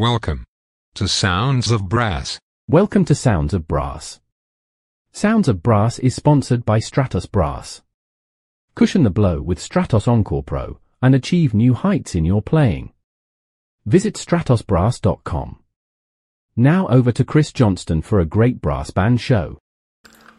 Welcome to Sounds of Brass. Welcome to Sounds of Brass. Sounds of Brass is sponsored by Stratos Brass. Cushion the blow with Stratos Encore Pro and achieve new heights in your playing. Visit stratosbrass.com. Now over to Chris Johnston for a great brass band show.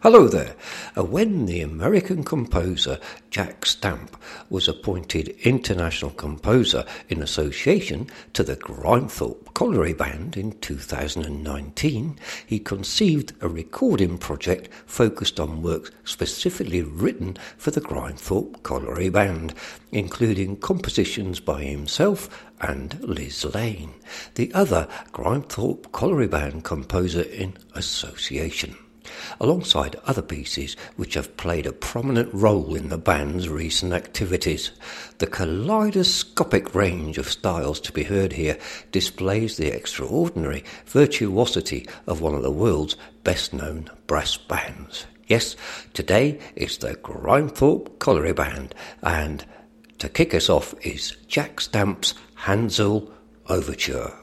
Hello there. Uh, when the American composer Jack Stamp was appointed International Composer in Association to the Grimethorpe Colliery Band in 2019, he conceived a recording project focused on works specifically written for the Grimethorpe Colliery Band, including compositions by himself and Liz Lane, the other Grimethorpe Colliery Band composer in association alongside other pieces which have played a prominent role in the band's recent activities. The kaleidoscopic range of styles to be heard here displays the extraordinary virtuosity of one of the world's best known brass bands. Yes, today it's the Grimethorpe Colliery Band, and to kick us off is Jack Stamp's Hansel Overture.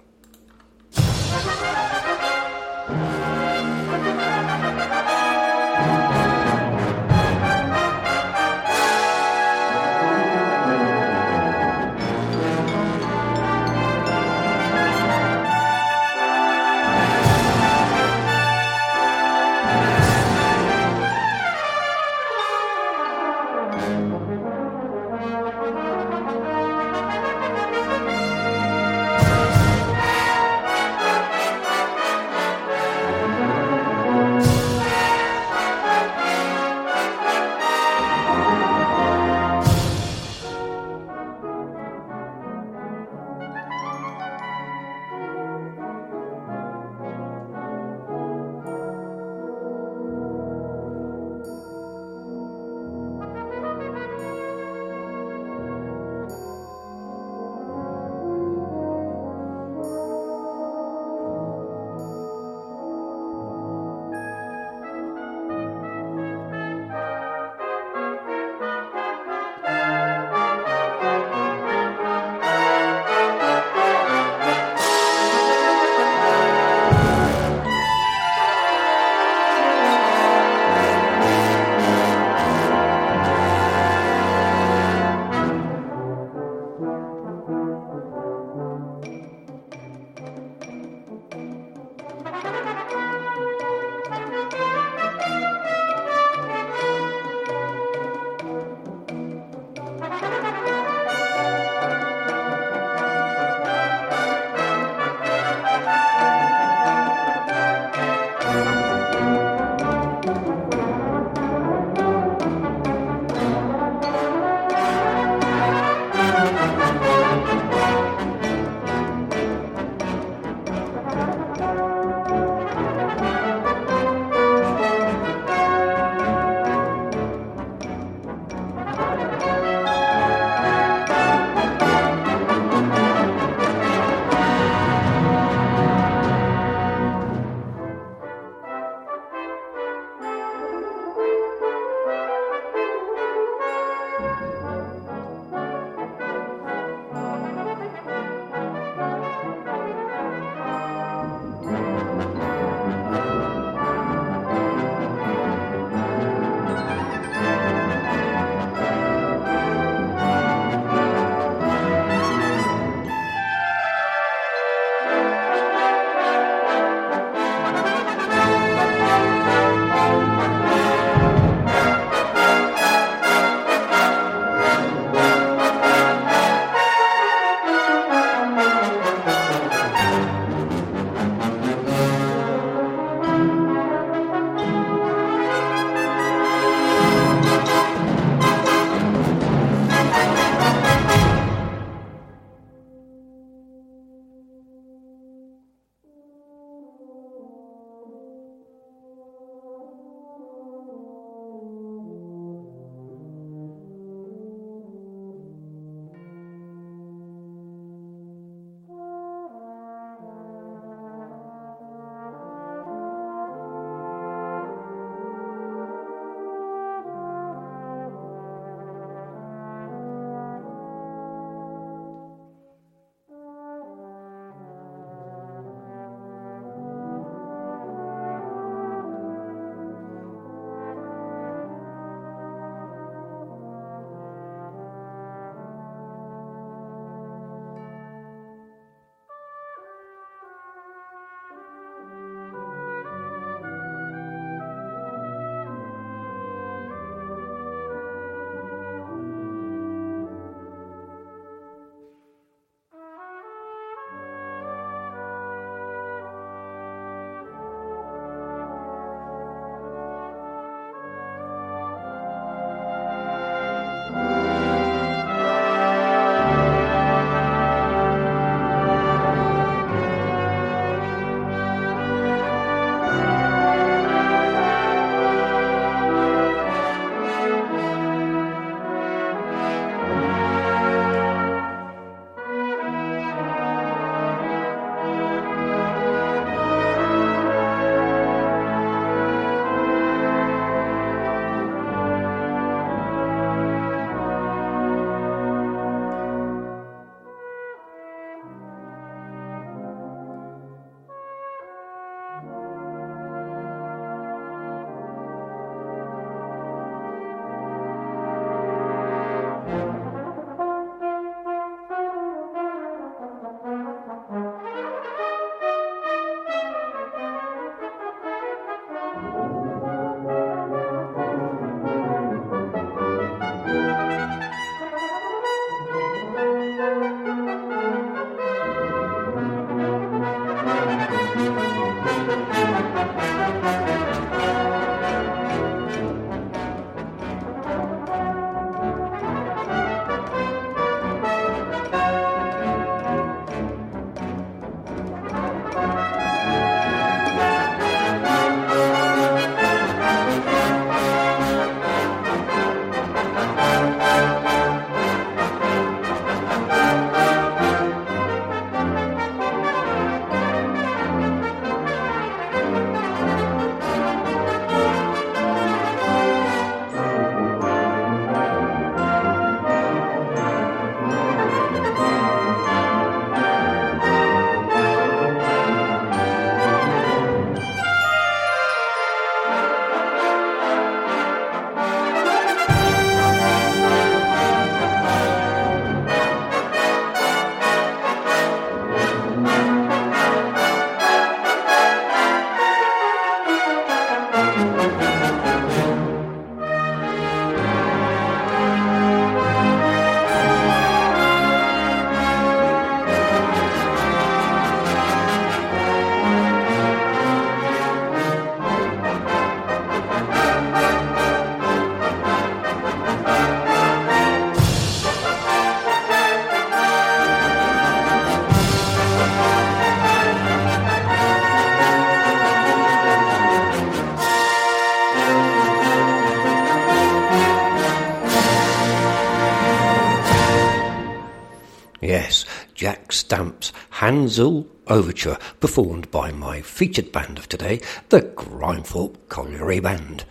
Stamp's Hansel Overture, performed by my featured band of today, the Grimethorpe Colliery Band.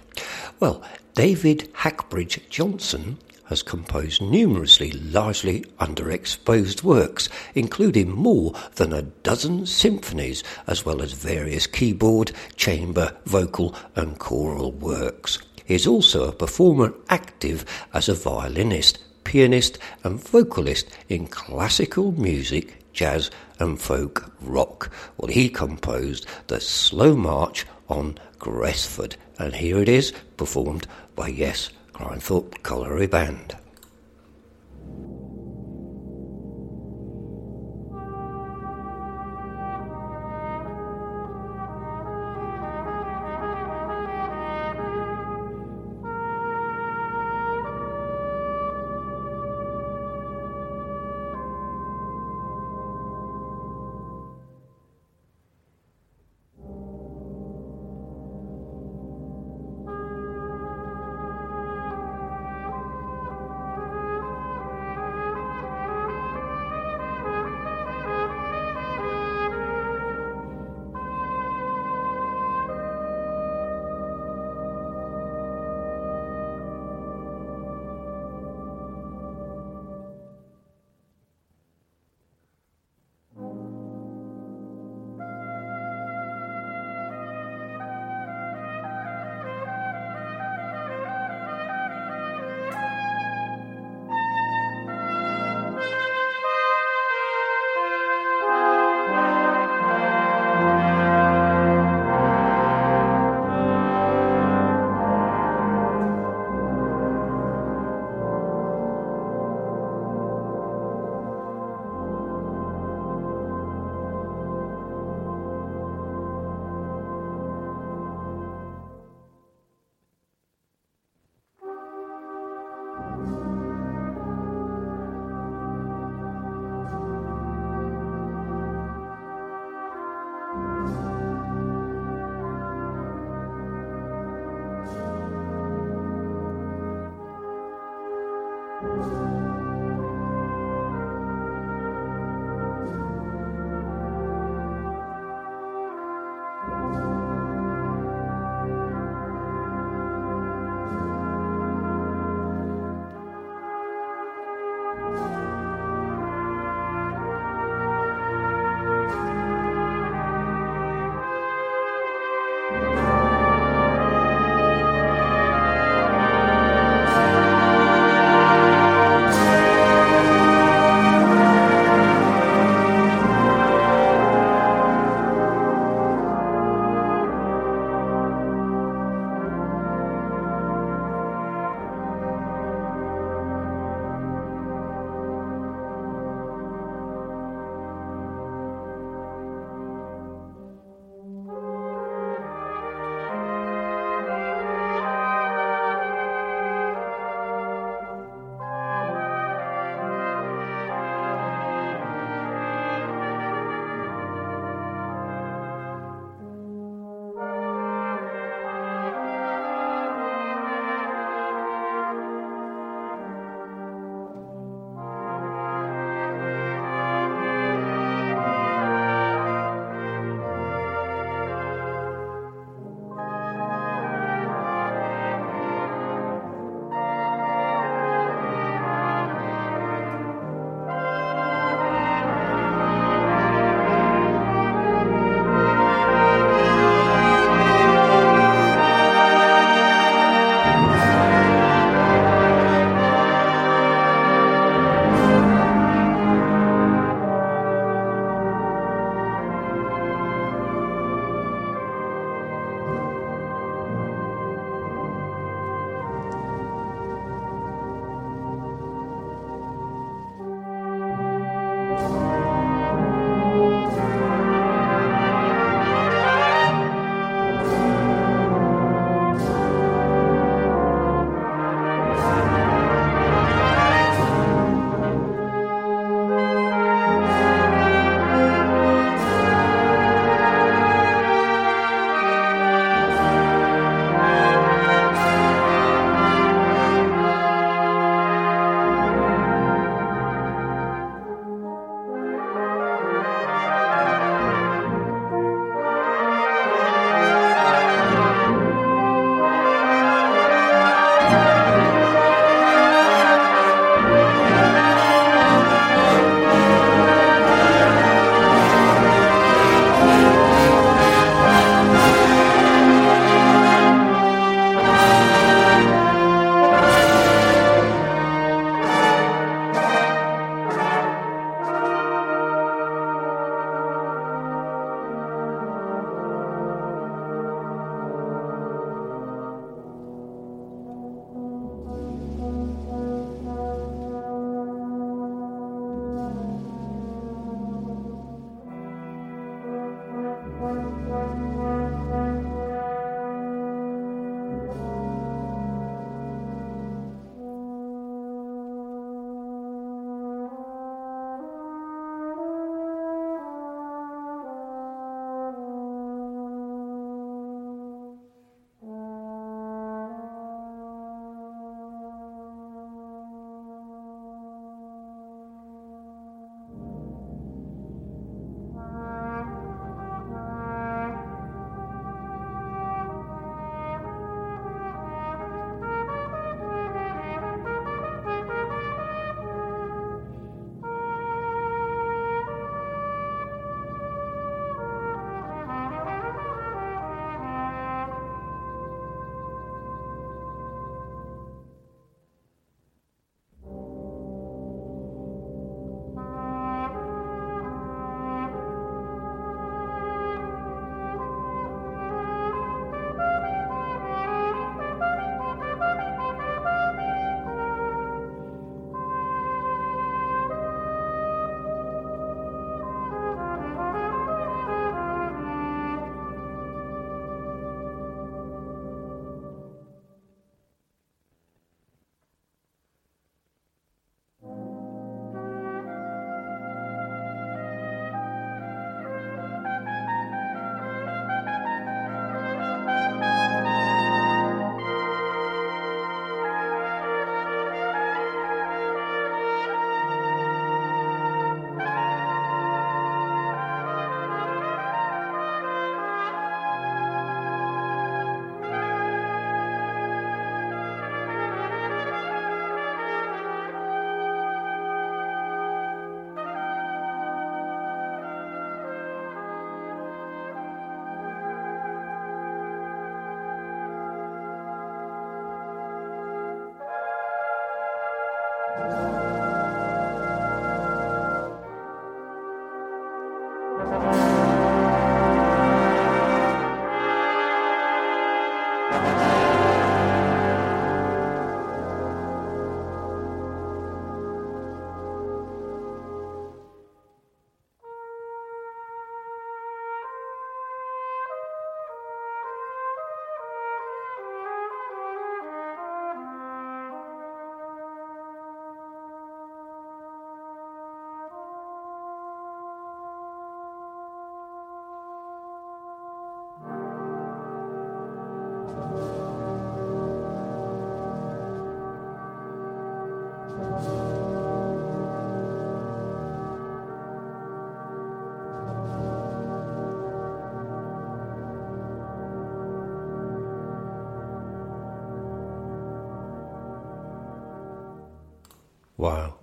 Well, David Hackbridge Johnson has composed numerously largely underexposed works, including more than a dozen symphonies, as well as various keyboard, chamber, vocal, and choral works. He is also a performer active as a violinist, pianist, and vocalist in classical music, jazz, and folk rock. Well, he composed the Slow March on Gresford, and here it is performed by Yes Grimethorpe Colliery Band.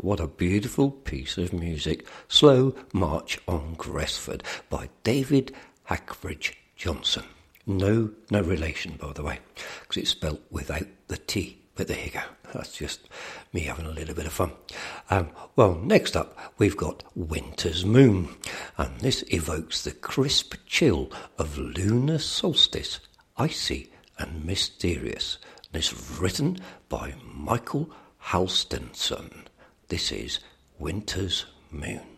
What a beautiful piece of music. Slow March on Gresford by David Hackbridge Johnson. No, no relation, by the way, because it's spelt without the T. But there you go. That's just me having a little bit of fun. Um, well, next up, we've got Winter's Moon, and this evokes the crisp chill of lunar solstice, icy and mysterious. And it's written by Michael Halstenson. This is Winter's Moon.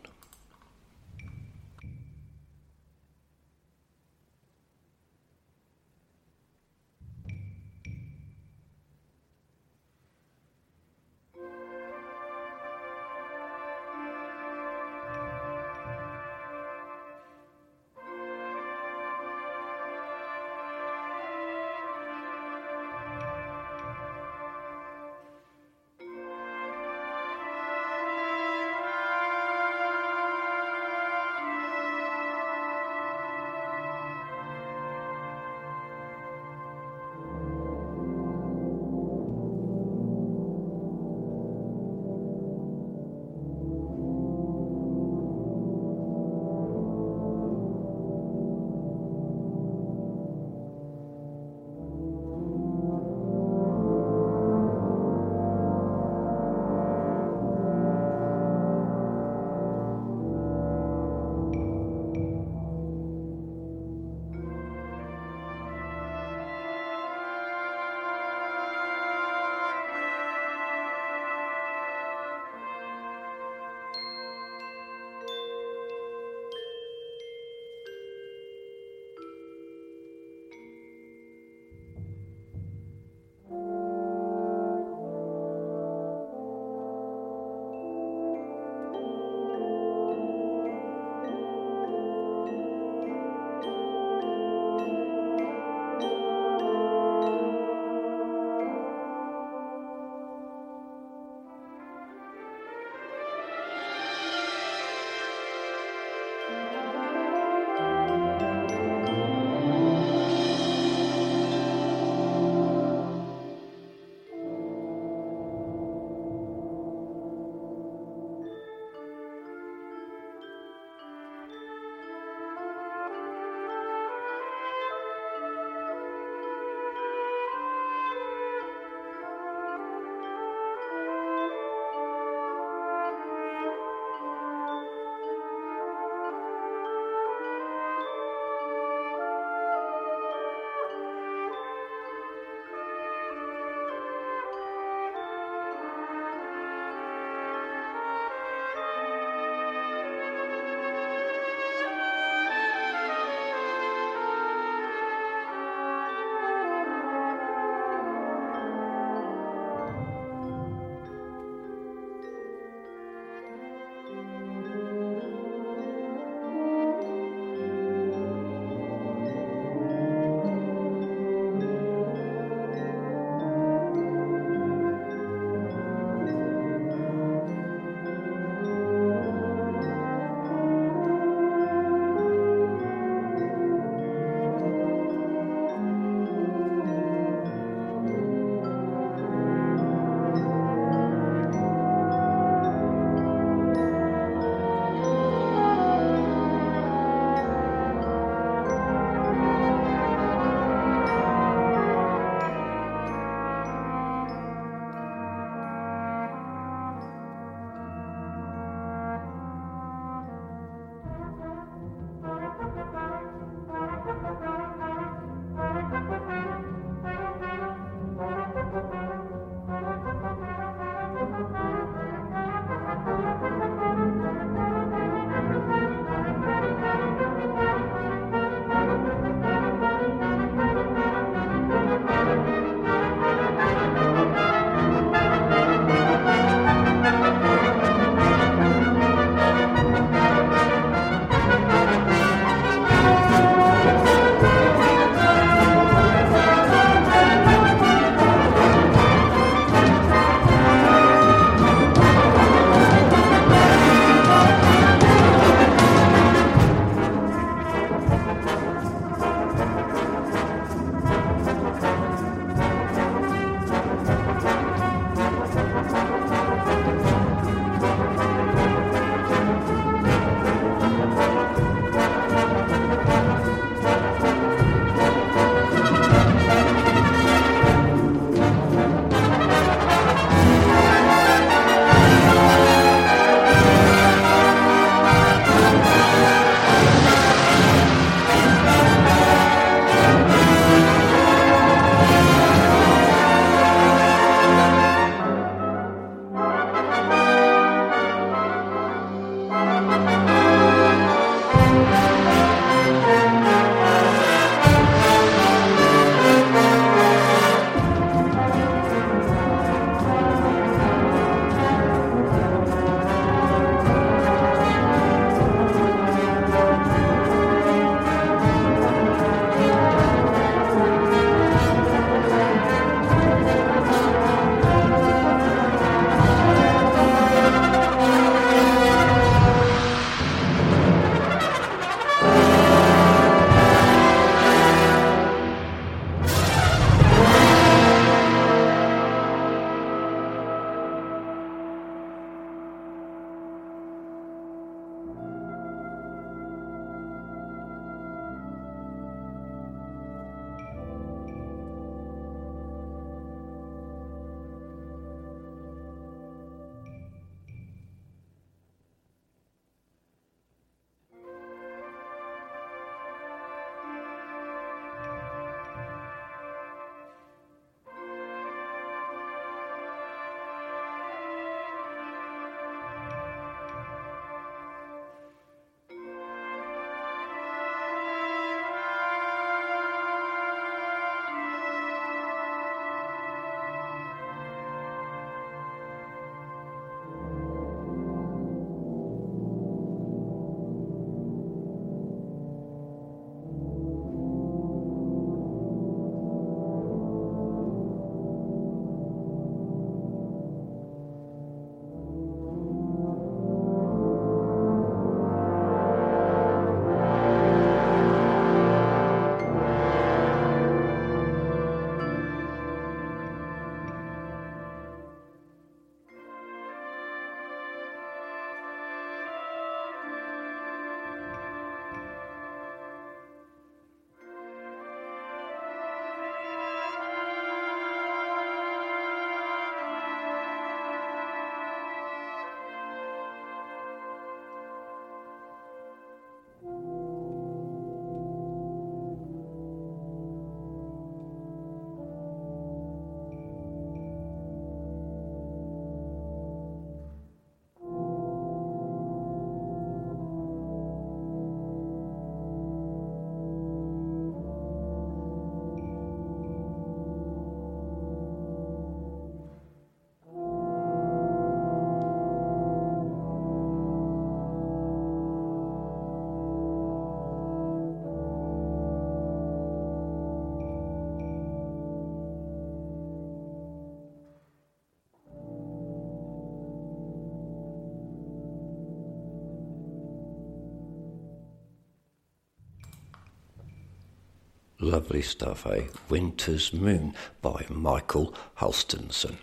Lovely stuff, eh? Winter's Moon by Michael Halstenson.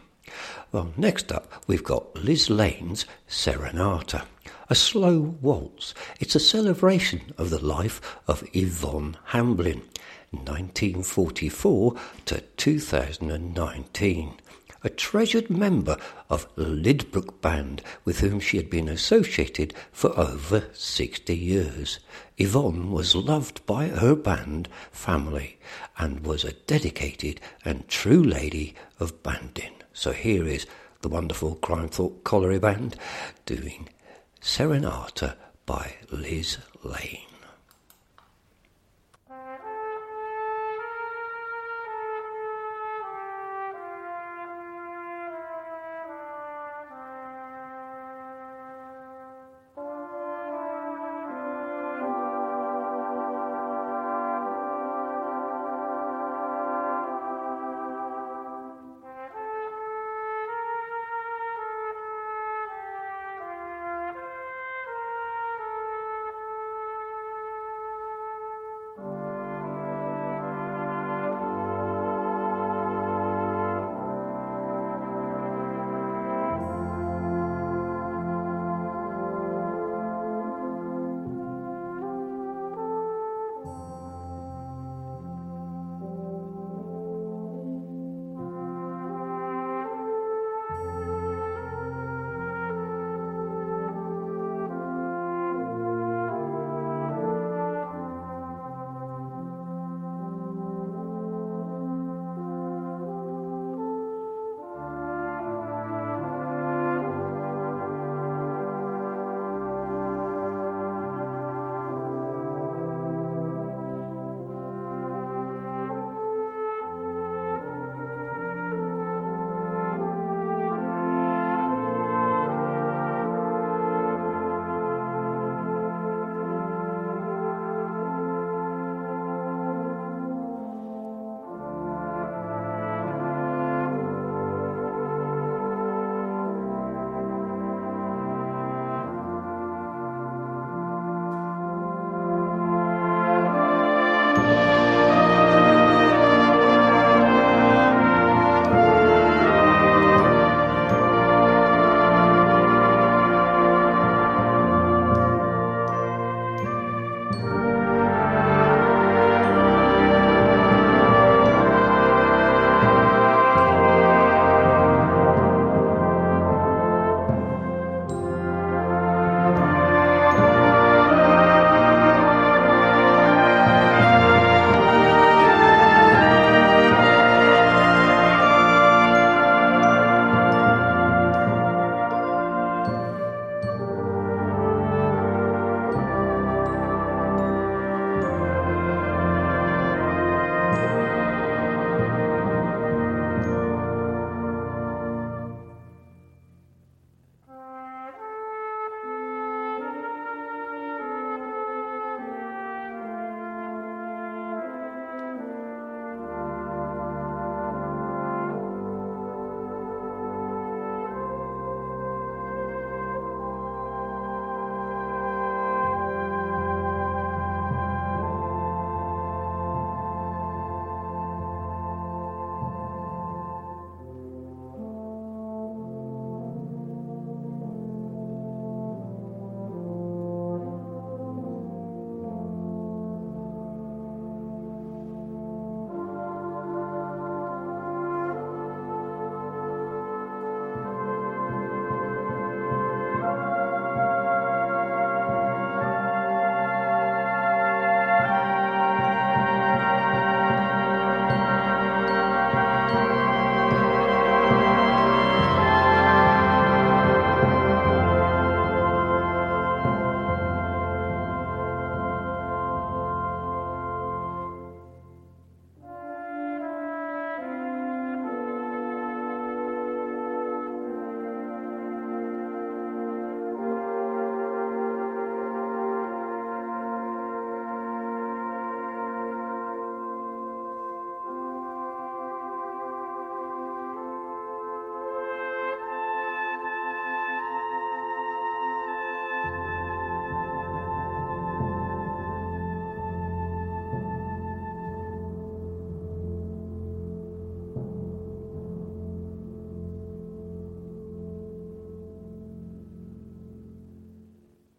Well, next up, we've got Liz Lane's Serenata, a slow waltz. It's a celebration of the life of Yvonne Hamblin, 1944 to 2019 a treasured member of Lydbrook Band with whom she had been associated for over 60 years. Yvonne was loved by her band family and was a dedicated and true lady of banding. So here is the wonderful Grimethorpe Colliery Band doing Serenata by Liz Lane.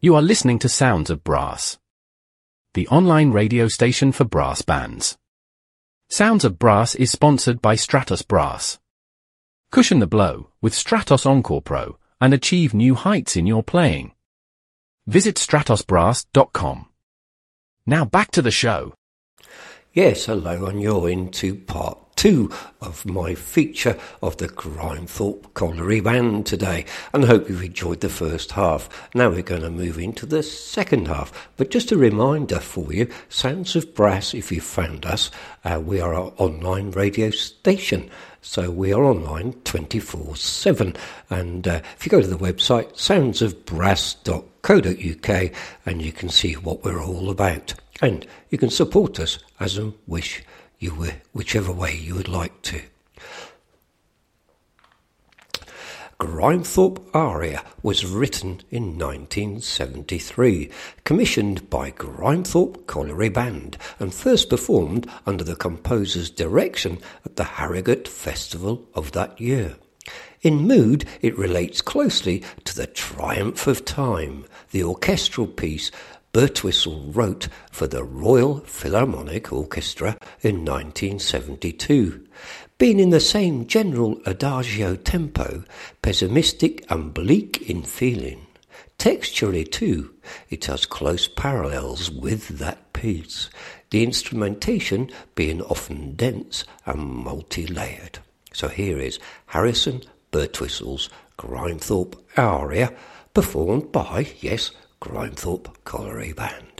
You are listening to Sounds of Brass, the online radio station for brass bands. Sounds of Brass is sponsored by Stratos Brass. Cushion the blow with Stratos Encore Pro and achieve new heights in your playing. Visit stratosbrass.com. Now back to the show. Yes, hello, and you're into part two of my feature of the Grimethorpe Colliery Band today, and I hope you've enjoyed the first half. Now we're going to move into the second half, but just a reminder for you, Sounds of Brass, if you found us, uh, we are an online radio station. So we are online 24 7. And uh, if you go to the website soundsofbrass.co.uk and you can see what we're all about. And you can support us as and wish you were, whichever way you would like to. Grimethorpe Aria was written in 1973, commissioned by Grimethorpe Colliery Band, and first performed under the composer's direction at the Harrogate Festival of that year. In mood, it relates closely to The Triumph of Time, the orchestral piece Birtwistle wrote for the Royal Philharmonic Orchestra in 1972. Being in the same general adagio tempo, pessimistic and bleak in feeling. Texturally, too, it has close parallels with that piece, the instrumentation being often dense and multi layered. So here is Harrison Birtwistle's Grimethorpe Aria, performed by, yes, Grimethorpe Colliery Band.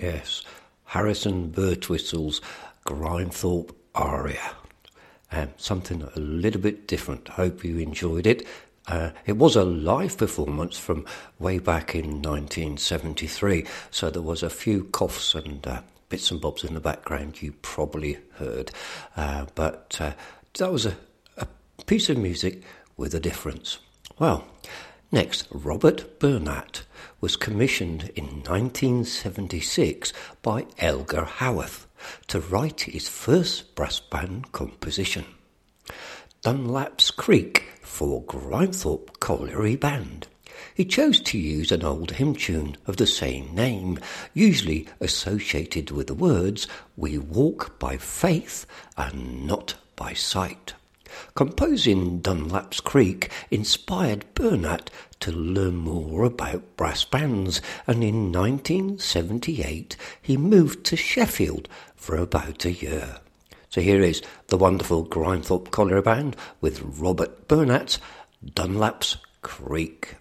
Yes, Harrison Birtwistle's Grimethorpe aria. Um, something a little bit different. Hope you enjoyed it. Uh, it was a live performance from way back in 1973, so there was a few coughs and uh, bits and bobs in the background you probably heard. Uh, but uh, that was a, a piece of music with a difference. Well, next, Robert Bernat was commissioned in 1976 by Elgar Howarth to write his first brass band composition, Dunlap's Creek for Grimethorpe Colliery Band. He chose to use an old hymn tune of the same name, usually associated with the words, We walk by faith and not by sight. Composing Dunlap's Creek inspired Bernat to learn more about brass bands, and in 1978 he moved to Sheffield, for about a year. So here is the wonderful Grimethorpe Colliery Band with Robert Bernat, Dunlap's Creek.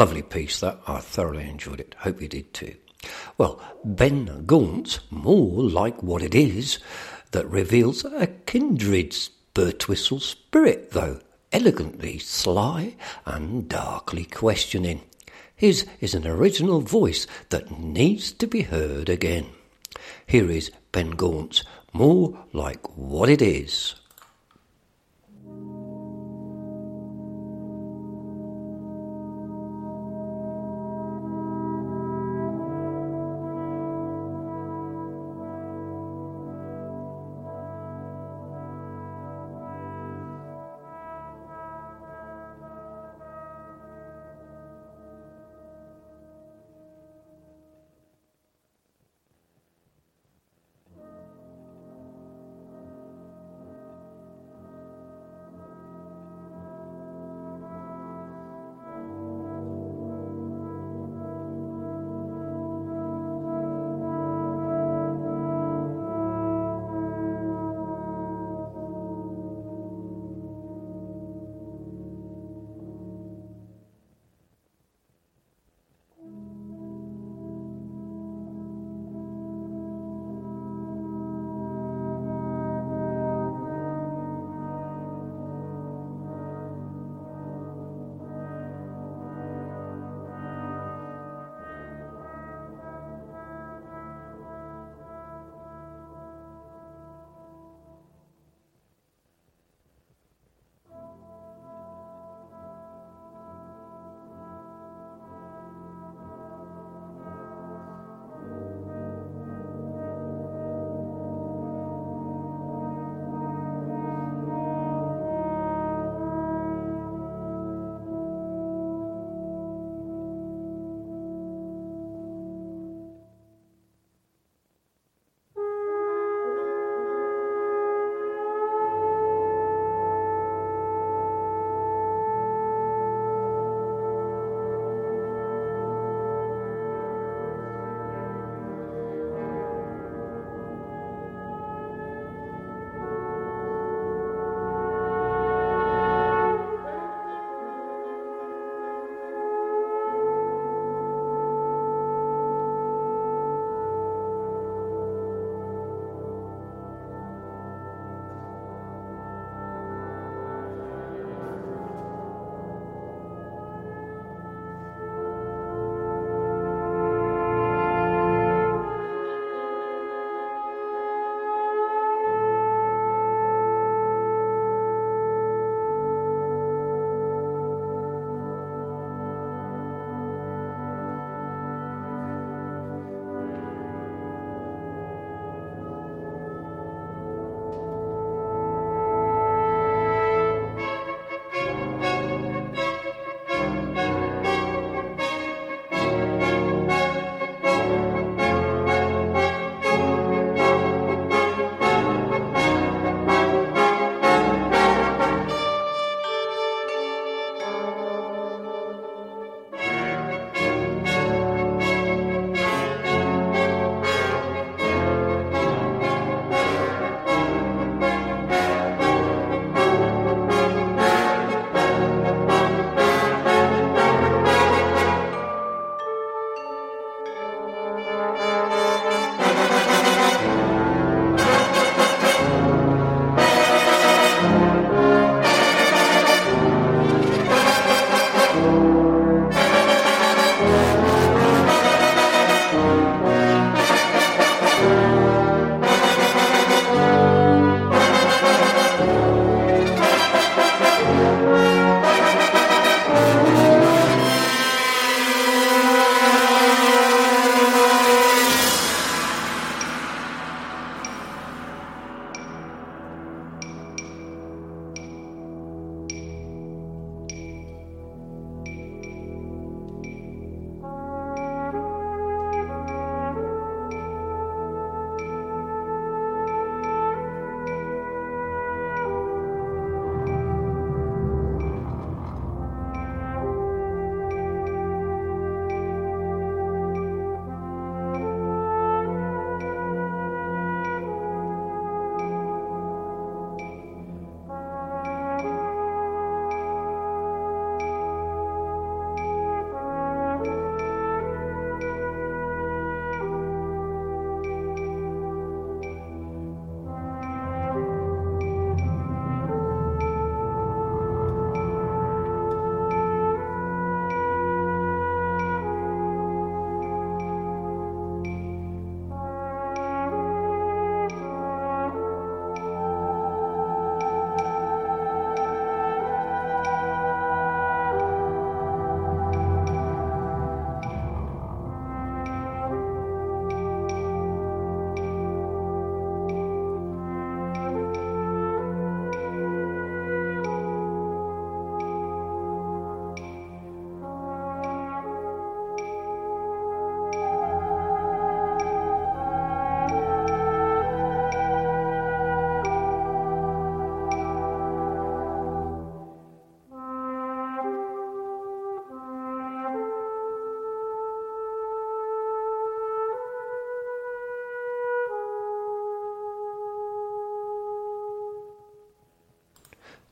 Lovely piece that. I thoroughly enjoyed it. Hope you did too. Well, Ben Gaunt, more like what it is, that reveals a kindred Birtwistle spirit, though elegantly sly and darkly questioning. His is an original voice that needs to be heard again. Here is Ben Gaunt's More Like What It Is.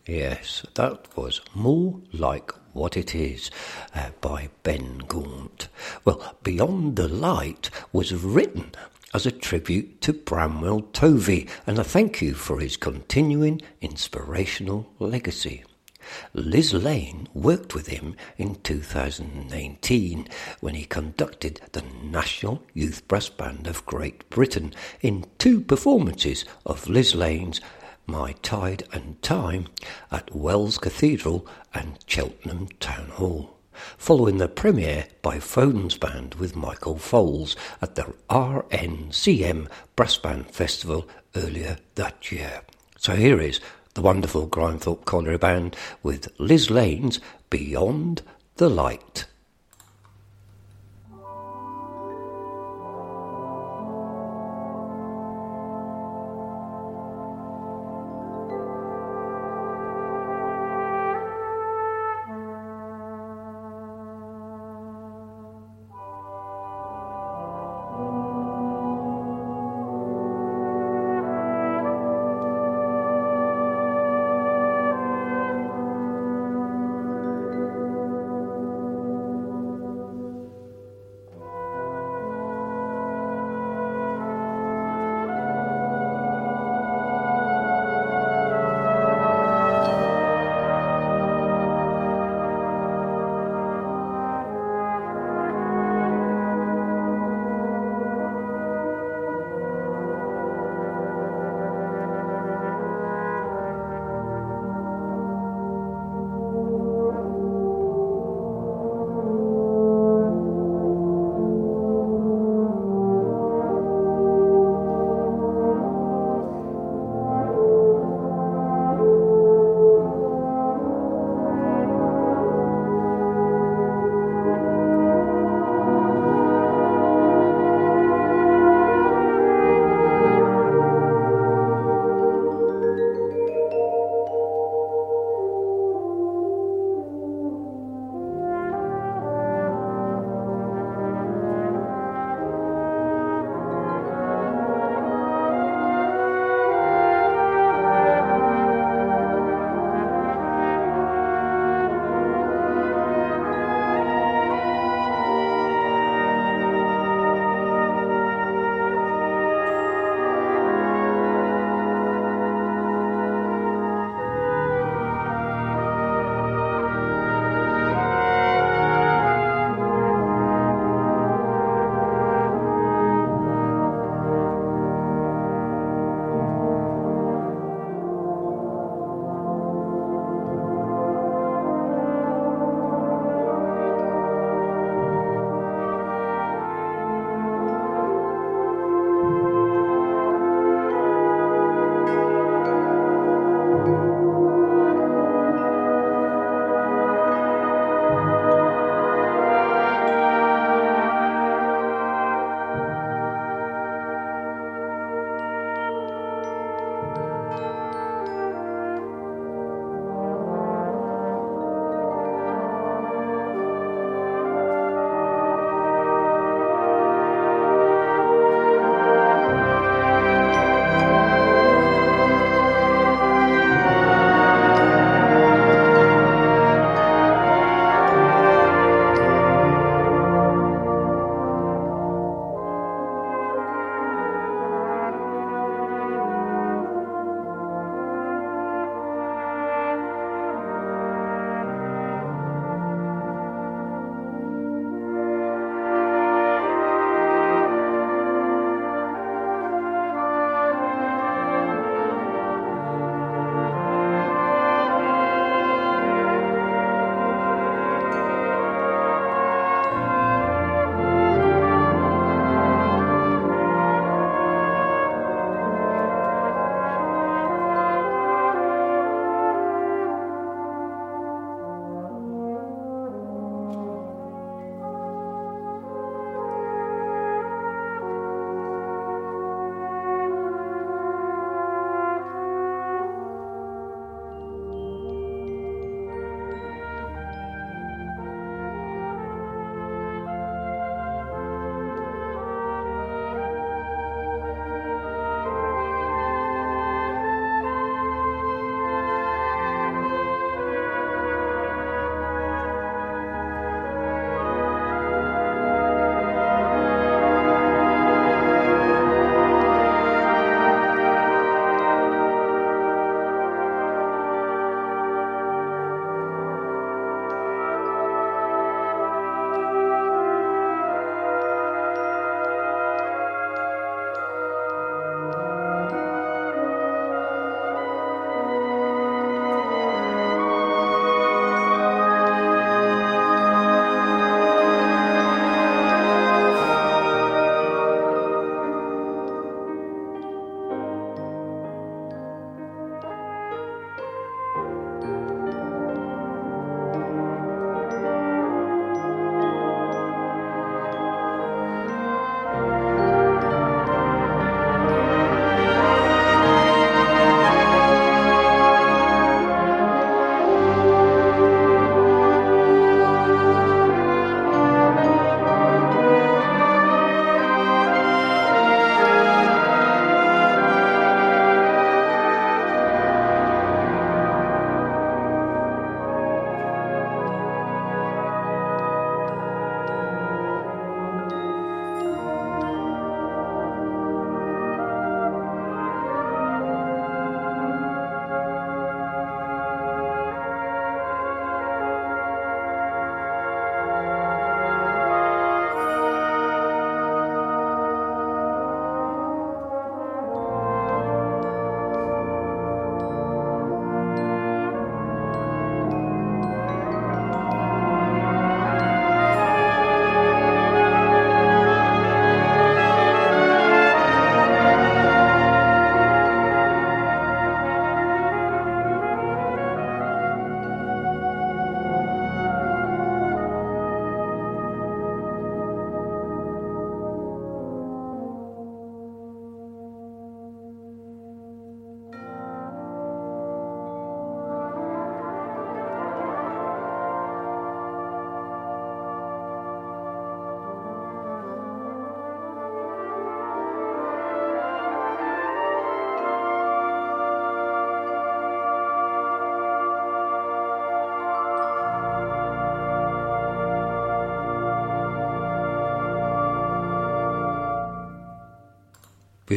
Yes, that was more like what it is uh, by Ben Gaunt. Well, Beyond the Light was written as a tribute to Bramwell Tovey and a thank you for his continuing inspirational legacy. Liz Lane worked with him in 2019 when he conducted the National Youth Brass Band of Great Britain in two performances of Liz Lane's My Tide and Time at Wells Cathedral and Cheltenham Town Hall, following the premiere by Foden's Band with Michael Fowles at the RNCM Brass Band Festival earlier that year. So here is the wonderful Grimethorpe Colliery Band with Liz Lane's Beyond the Light.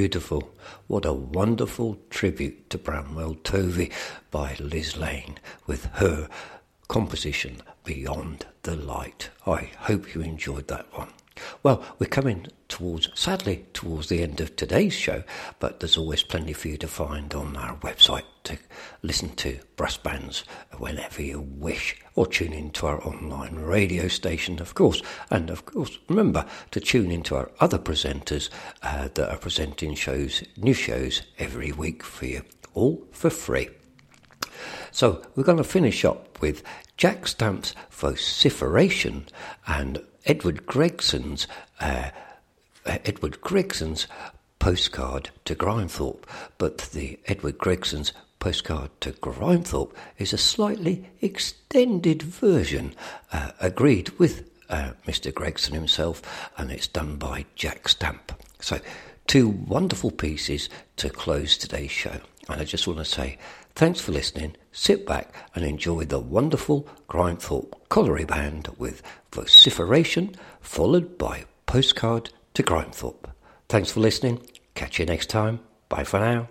Beautiful. What a wonderful tribute to Bramwell Tovey by Liz Lane with her composition Beyond the Light. I hope you enjoyed that one. Well, we're coming towards, sadly, towards the end of today's show, but there's always plenty for you to find on our website to listen to brass bands whenever you wish, or tune into our online radio station, of course. And of course, remember to tune into our other presenters uh, that are presenting shows, new shows every week for you, all for free. So we're going to finish up with Jack Stamp's vociferation and Edward Gregson's uh, Edward Gregson's postcard to Grimethorpe, but the Edward Gregson's postcard to Grimethorpe is a slightly extended version, uh, agreed with uh, Mr. Gregson himself, and it's done by Jack Stamp. So, two wonderful pieces to close today's show. And I just want to say thanks for listening. Sit back and enjoy the wonderful Grimethorpe Colliery Band with vociferation, followed by postcard to Grimethorpe. Thanks for listening. Catch you next time. Bye for now.